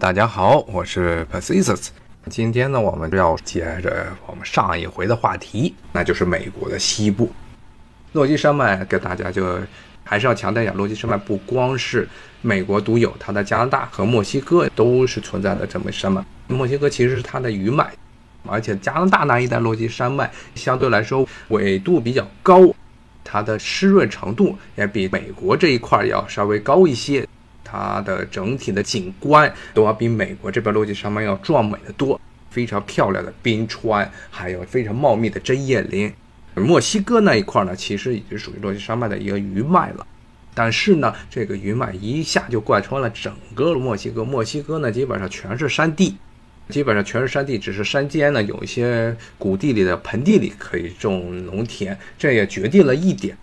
大家好，我是 Persis。今天呢，我们要接着我们上一回的话题，那就是美国的西部，落基山脉。给大家就还是要强调一下，落基山脉不光是美国独有，它的加拿大和墨西哥都是存在的这么山脉。墨西哥其实是它的余脉，而且加拿大那一带落基山脉相对来说纬度比较高，它的湿润程度也比美国这一块要稍微高一些。它的整体的景观都要比美国这边落基山脉要壮美的多，非常漂亮的冰川，还有非常茂密的针叶林。墨西哥那一块呢，其实已经属于落基山脉的一个余脉了，但是呢，这个余脉一下就贯穿了整个墨西哥。墨西哥呢，基本上全是山地，基本上全是山地，只是山间呢有一些谷地里的盆地里可以种农田，这也决定了一点。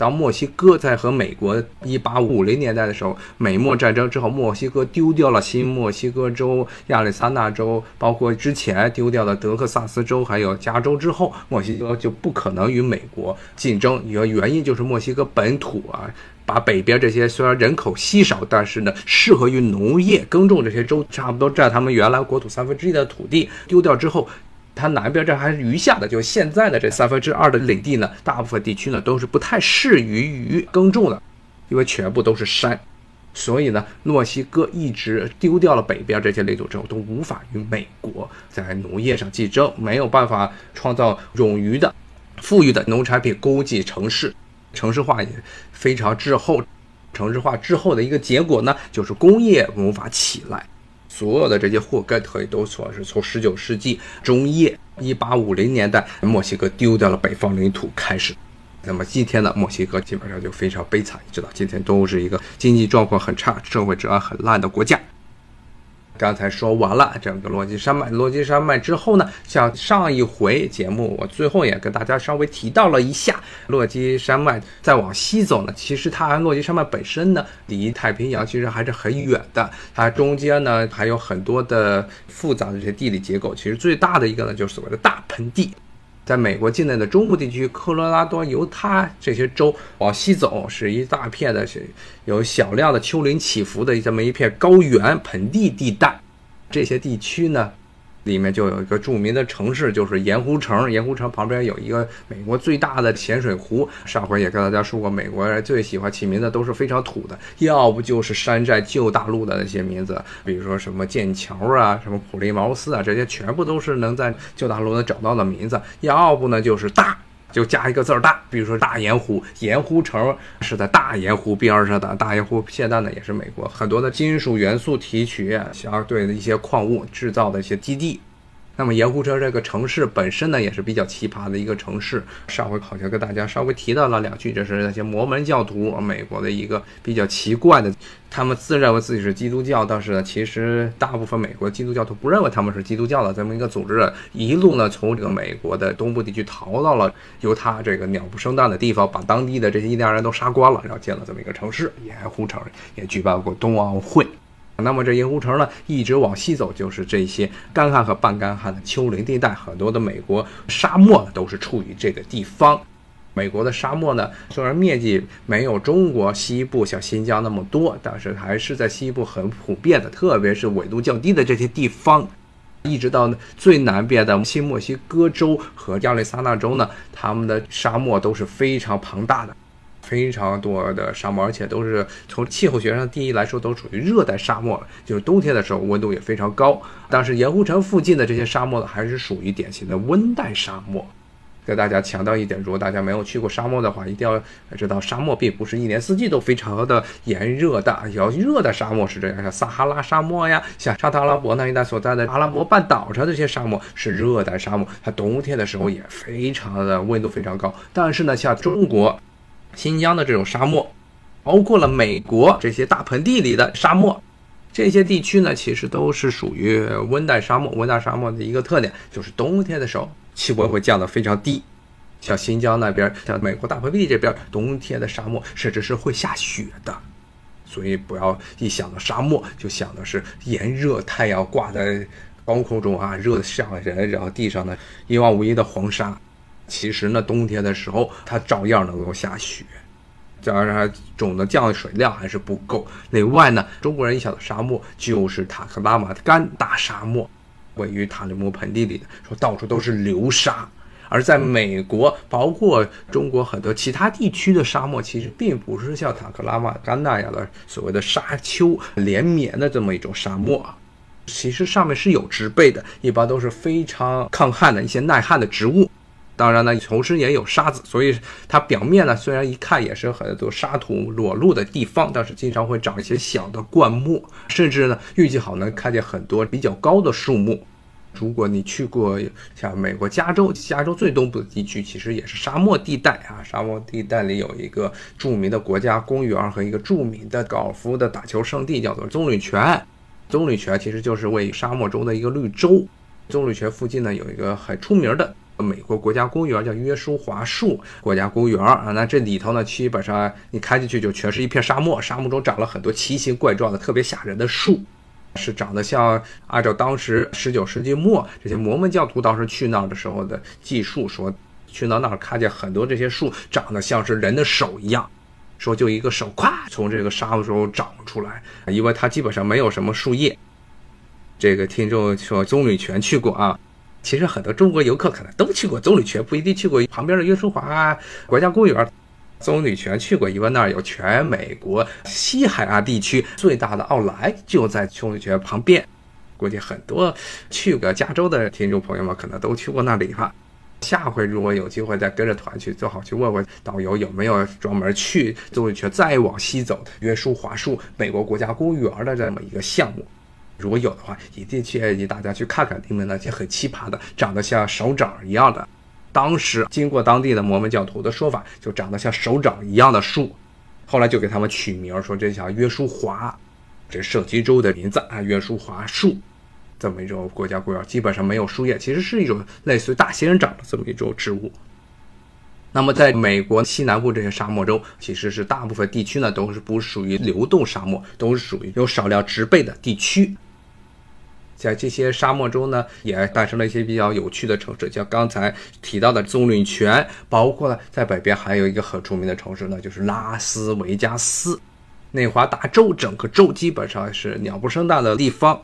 当墨西哥在和美国一八五零年代的时候，美墨战争之后，墨西哥丢掉了新墨西哥州、亚利桑那州，包括之前丢掉的德克萨斯州，还有加州之后，墨西哥就不可能与美国竞争。原原因就是墨西哥本土啊，把北边这些虽然人口稀少，但是呢适合于农业耕种这些州，差不多占他们原来国土三分之一的土地丢掉之后。它南边这还是余下的，就现在的这三分之二的领地呢，大部分地区呢都是不太适于于耕种的，因为全部都是山，所以呢，墨西哥一直丢掉了北边这些领土之后，都无法与美国在农业上竞争，没有办法创造冗余的、富裕的农产品供给城市，城市化也非常滞后，城市化滞后的一个结果呢，就是工业无法起来。所有的这些祸根可以都说是从十九世纪中叶一八五零年代墨西哥丢掉了北方领土开始。那么今天的，墨西哥基本上就非常悲惨，你知道，今天都是一个经济状况很差、社会治安很烂的国家。刚才说完了整个洛基山脉，洛基山脉之后呢，像上一回节目，我最后也跟大家稍微提到了一下，洛基山脉再往西走呢，其实它洛基山脉本身呢，离太平洋其实还是很远的，它中间呢还有很多的复杂的这些地理结构，其实最大的一个呢，就是所谓的大盆地。在美国境内的中部地区，科罗拉多、犹他这些州往西走，是一大片的，是有小量的丘陵起伏的这么一片高原盆地地带。这些地区呢？里面就有一个著名的城市，就是盐湖城。盐湖城旁边有一个美国最大的咸水湖。上回也跟大家说过，美国人最喜欢起名字都是非常土的，要不就是山寨旧大陆的那些名字，比如说什么剑桥啊、什么普利茅斯啊，这些全部都是能在旧大陆能找到的名字。要不呢，就是大。就加一个字儿大，比如说大盐湖，盐湖城是在大盐湖边上的。大盐湖现在呢也是美国很多的金属元素提取相对的一些矿物制造的一些基地。那么盐湖城这个城市本身呢，也是比较奇葩的一个城市。上回好像跟大家稍微提到了两句，就是那些摩门教徒，美国的一个比较奇怪的，他们自认为自己是基督教，但是呢，其实大部分美国基督教徒不认为他们是基督教的这么一个组织，一路呢从这个美国的东部地区逃到了犹他这个鸟不生蛋的地方，把当地的这些印第安人都杀光了，然后建了这么一个城市。盐湖城也举办过冬奥会。那么这盐湖城呢，一直往西走，就是这些干旱和半干旱的丘陵地带，很多的美国沙漠都是处于这个地方。美国的沙漠呢，虽然面积没有中国西部像新疆那么多，但是还是在西部很普遍的，特别是纬度较低的这些地方，一直到最南边的新墨西哥州和亚利桑那州呢，他们的沙漠都是非常庞大的。非常多的沙漠，而且都是从气候学上定义来说，都属于热带沙漠，就是冬天的时候温度也非常高。但是盐湖城附近的这些沙漠呢，还是属于典型的温带沙漠。给大家强调一点，如果大家没有去过沙漠的话，一定要知道，沙漠并不是一年四季都非常的炎热的。有热的沙漠是这样，像撒哈拉沙漠呀，像沙特阿拉伯那一带所在的阿拉伯半岛上这些沙漠是热带沙漠，它冬天的时候也非常的温度非常高。但是呢，像中国。新疆的这种沙漠，包括了美国这些大盆地里的沙漠，这些地区呢，其实都是属于温带沙漠。温带沙漠的一个特点就是冬天的时候气温会降得非常低，像新疆那边，像美国大盆地这边，冬天的沙漠甚至是会下雪的。所以不要一想到沙漠就想的是炎热，太阳挂在高空中啊，热得像人，然后地上呢一望无际的黄沙。其实呢，冬天的时候它照样能够下雪。加上总的降水量还是不够。另外呢，中国人一想到沙漠就是塔克拉玛干大沙漠，位于塔里木盆地里的，说到处都是流沙。而在美国，包括中国很多其他地区的沙漠，其实并不是像塔克拉玛干那样的所谓的沙丘连绵的这么一种沙漠啊。其实上面是有植被的，一般都是非常抗旱的一些耐旱的植物。当然呢，同时也有沙子，所以它表面呢虽然一看也是很多沙土裸露的地方，但是经常会长一些小的灌木，甚至呢预计好能看见很多比较高的树木。如果你去过像美国加州，加州最东部的地区其实也是沙漠地带啊，沙漠地带里有一个著名的国家公园和一个著名的高尔夫的打球圣地，叫做棕榈泉。棕榈泉其实就是位于沙漠中的一个绿洲。棕榈泉附近呢有一个很出名的美国国家公园，叫约书华树国家公园啊。那这里头呢，基本上你开进去就全是一片沙漠，沙漠中长了很多奇形怪状的、特别吓人的树，是长得像按照当时十九世纪末这些摩门教徒当时去那儿的时候的记述说，去到那儿看见很多这些树长得像是人的手一样。说就一个手，咵从这个沙漠中长出来，因为它基本上没有什么树叶。这个听众说棕榈泉去过啊，其实很多中国游客可能都去过棕榈泉，不一定去过旁边的约书华啊国家公园。棕榈泉去过，因为那儿有全美国西海岸地区最大的奥莱，就在棕榈泉旁边。估计很多去过加州的听众朋友们可能都去过那里吧。下回如果有机会再跟着团去，最好去问问导游有没有专门去棕榈泉再往西走约书华树美国国家公园的这么一个项目。如果有的话，一定建议大家去看看里面那些很奇葩的、长得像手掌一样的。当时经过当地的摩门教徒的说法，就长得像手掌一样的树，后来就给他们取名说这叫约书华，这圣基州的名字啊，约书华树。这么一种国家公园，基本上没有树叶，其实是一种类似于大仙人掌的这么一种植物。那么，在美国西南部这些沙漠中，其实是大部分地区呢都是不属于流动沙漠，都是属于有少量植被的地区。在这些沙漠中呢，也诞生了一些比较有趣的城市，像刚才提到的棕榈泉，包括在北边还有一个很出名的城市呢，就是拉斯维加斯。内华达州整个州基本上是鸟不生蛋的地方。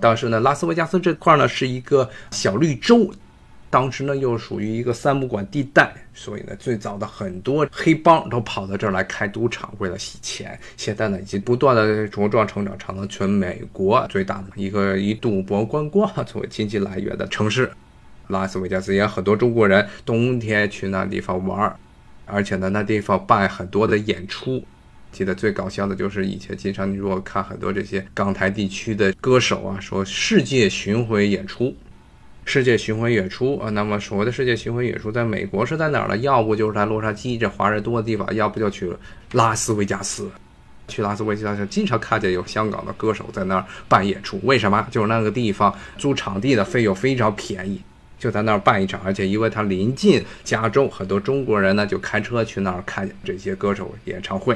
当时呢，拉斯维加斯这块呢是一个小绿洲，当时呢又属于一个三不管地带，所以呢，最早的很多黑帮都跑到这儿来开赌场，为了洗钱。现在呢，已经不断的茁壮成长，成了全美国最大的一个以赌博观光作为经济来源的城市。拉斯维加斯也很多中国人冬天去那地方玩，而且呢，那地方办很多的演出。记得最搞笑的就是以前经常你如果看很多这些港台地区的歌手啊，说世界巡回演出，世界巡回演出啊，那么所谓的世界巡回演出，在美国是在哪儿呢？要不就是在洛杉矶这华人多的地方，要不就去拉斯维加斯。去拉斯维加斯经常看见有香港的歌手在那儿办演出，为什么？就是那个地方租场地的费用非常便宜，就在那儿办一场，而且因为它临近加州，很多中国人呢就开车去那儿看这些歌手演唱会。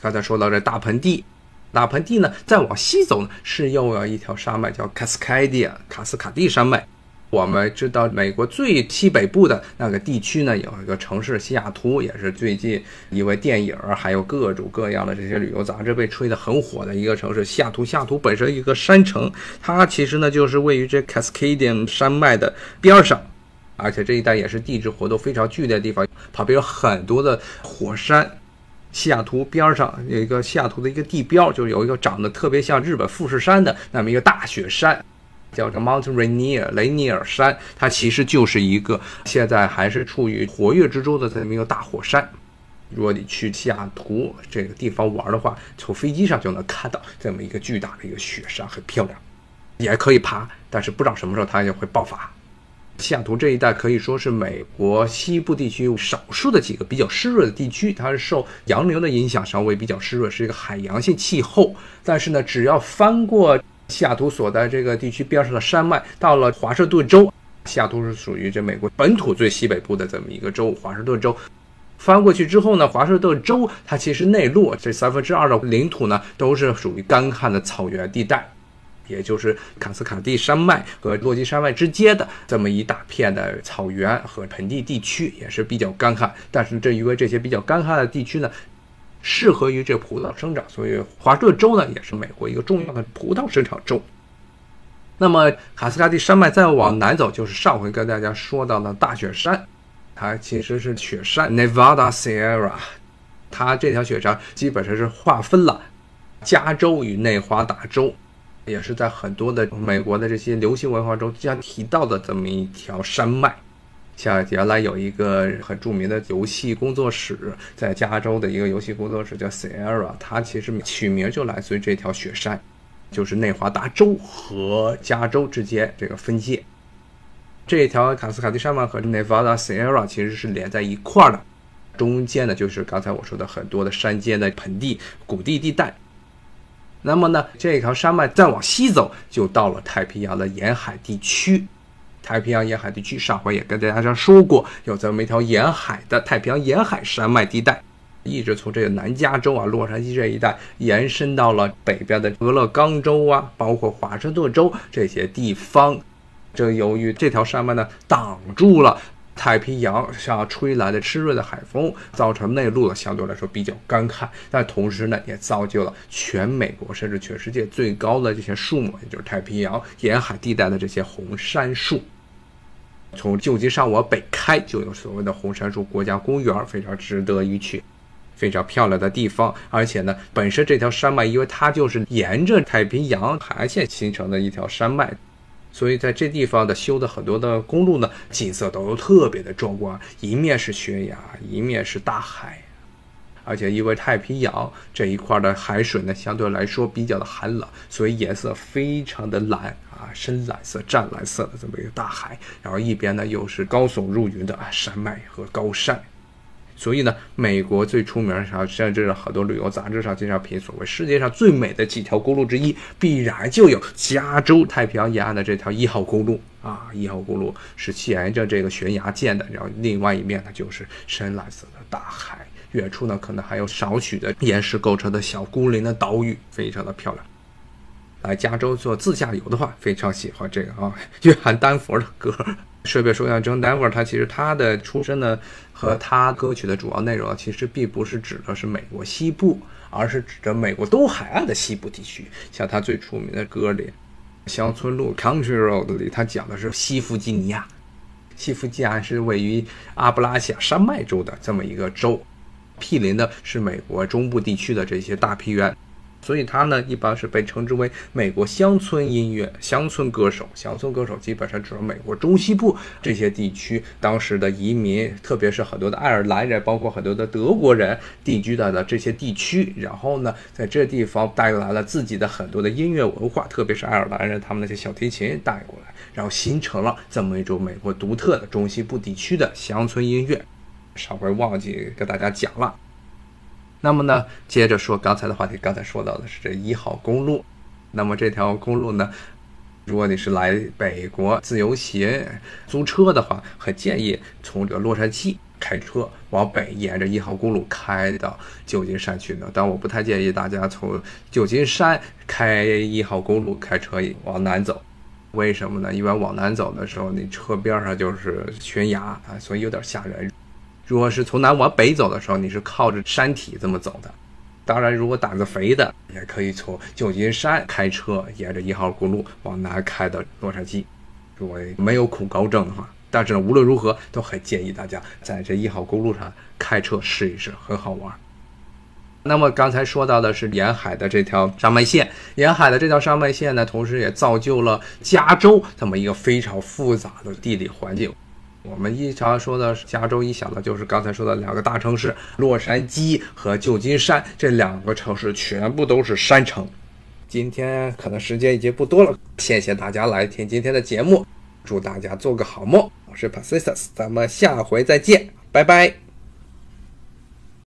刚才说到这大盆地，大盆地呢，再往西走呢，是又有一条山脉，叫卡斯卡迪亚卡斯卡蒂山脉。我们知道，美国最西北部的那个地区呢，有一个城市西雅图，也是最近因为电影还有各种各样的这些旅游杂志被吹得很火的一个城市。西雅图，西雅图本身一个山城，它其实呢就是位于这 Cascadian 山脉的边上，而且这一带也是地质活动非常剧烈的地方，旁边有很多的火山。西雅图边上有一个西雅图的一个地标，就是有一个长得特别像日本富士山的那么一个大雪山，叫做 Mount Rainier 雷尼尔山。它其实就是一个现在还是处于活跃之中的这么一个大火山。如果你去西雅图这个地方玩的话，从飞机上就能看到这么一个巨大的一个雪山，很漂亮，也可以爬，但是不知道什么时候它就会爆发。西雅图这一带可以说是美国西部地区少数的几个比较湿润的地区，它是受洋流的影响，稍微比较湿润，是一个海洋性气候。但是呢，只要翻过西雅图所在这个地区边上的山脉，到了华盛顿州，西雅图是属于这美国本土最西北部的这么一个州，华盛顿州。翻过去之后呢，华盛顿州它其实内陆这三分之二的领土呢，都是属于干旱的草原地带。也就是卡斯卡蒂山脉和落基山脉之间的这么一大片的草原和盆地地区，也是比较干旱。但是正因为这些比较干旱的地区呢，适合于这葡萄生长，所以华盛顿州呢也是美国一个重要的葡萄生产州。那么卡斯卡蒂山脉再往南走，就是上回跟大家说到的大雪山，它其实是雪山 Nevada Sierra，它这条雪山基本上是划分了加州与内华达州。也是在很多的美国的这些流行文化中经常提到的这么一条山脉，像原来有一个很著名的游戏工作室，在加州的一个游戏工作室叫 Sierra，它其实取名就来自于这条雪山，就是内华达州和加州之间这个分界。这条卡斯卡蒂山脉和 Nevada Sierra 其实是连在一块儿的，中间呢就是刚才我说的很多的山间的盆地、谷地地带。那么呢，这条山脉再往西走，就到了太平洋的沿海地区。太平洋沿海地区，上回也跟大家说过，有这么一条沿海的太平洋沿海山脉地带，一直从这个南加州啊、洛杉矶这一带延伸到了北边的俄勒冈州啊，包括华盛顿州这些地方。这由于这条山脉呢，挡住了。太平洋上吹来的湿润的海风，造成内陆的相对来说比较干旱，但同时呢，也造就了全美国甚至全世界最高的这些树木，也就是太平洋沿海地带的这些红杉树。从旧金山往北开，就有所谓的红杉树国家公园，非常值得一去，非常漂亮的地方。而且呢，本身这条山脉，因为它就是沿着太平洋海岸线形成的一条山脉。所以在这地方的修的很多的公路呢，景色都特别的壮观，一面是悬崖，一面是大海，而且因为太平洋这一块的海水呢，相对来说比较的寒冷，所以颜色非常的蓝啊，深蓝色、湛蓝色的这么一个大海，然后一边呢又是高耸入云的山脉和高山。所以呢，美国最出名的上，甚至很多旅游杂志上经常评所谓世界上最美的几条公路之一，必然就有加州太平洋沿岸的这条一号公路啊。一号公路是沿着这个悬崖建的，然后另外一面呢就是深蓝色的大海，远处呢可能还有少许的岩石构成的小孤零的岛屿，非常的漂亮。来加州做自驾游的话，非常喜欢这个啊，约翰丹佛的歌。顺便说一下，John Denver，他其实他的出身呢，和他歌曲的主要内容其实并不是指的是美国西部，而是指着美国东海岸的西部地区。像他最出名的歌里，《乡村路》（Country Road） 里，他讲的是西弗吉尼亚。西弗吉尼亚是位于阿布拉西亚山脉州的这么一个州，毗邻的是美国中部地区的这些大平原。所以他呢，一般是被称之为美国乡村音乐、乡村歌手。乡村歌手基本上指美国中西部这些地区当时的移民，特别是很多的爱尔兰人，包括很多的德国人定居在的这些地区。然后呢，在这地方带来了自己的很多的音乐文化，特别是爱尔兰人他们那些小提琴带过来，然后形成了这么一种美国独特的中西部地区的乡村音乐。上回忘记跟大家讲了。那么呢，接着说刚才的话题，刚才说到的是这一号公路。那么这条公路呢，如果你是来北国自由行租车的话，很建议从这个洛杉矶开车往北，沿着一号公路开到旧金山去的。但我不太建议大家从旧金山开一号公路开车往南走，为什么呢？因为往南走的时候，你车边上就是悬崖啊，所以有点吓人。如果是从南往北走的时候，你是靠着山体这么走的。当然，如果胆子肥的，也可以从旧金山开车沿着一号公路往南开到洛杉矶。如果没有恐高症的话，但是呢，无论如何都很建议大家在这一号公路上开车试一试，很好玩。那么刚才说到的是沿海的这条山脉线，沿海的这条山脉线呢，同时也造就了加州这么一个非常复杂的地理环境。我们一常说的加州，一想到就是刚才说的两个大城市洛杉矶和旧金山，这两个城市全部都是山城。今天可能时间已经不多了，谢谢大家来听今天的节目，祝大家做个好梦。我是 pacifis 咱们下回再见，拜拜。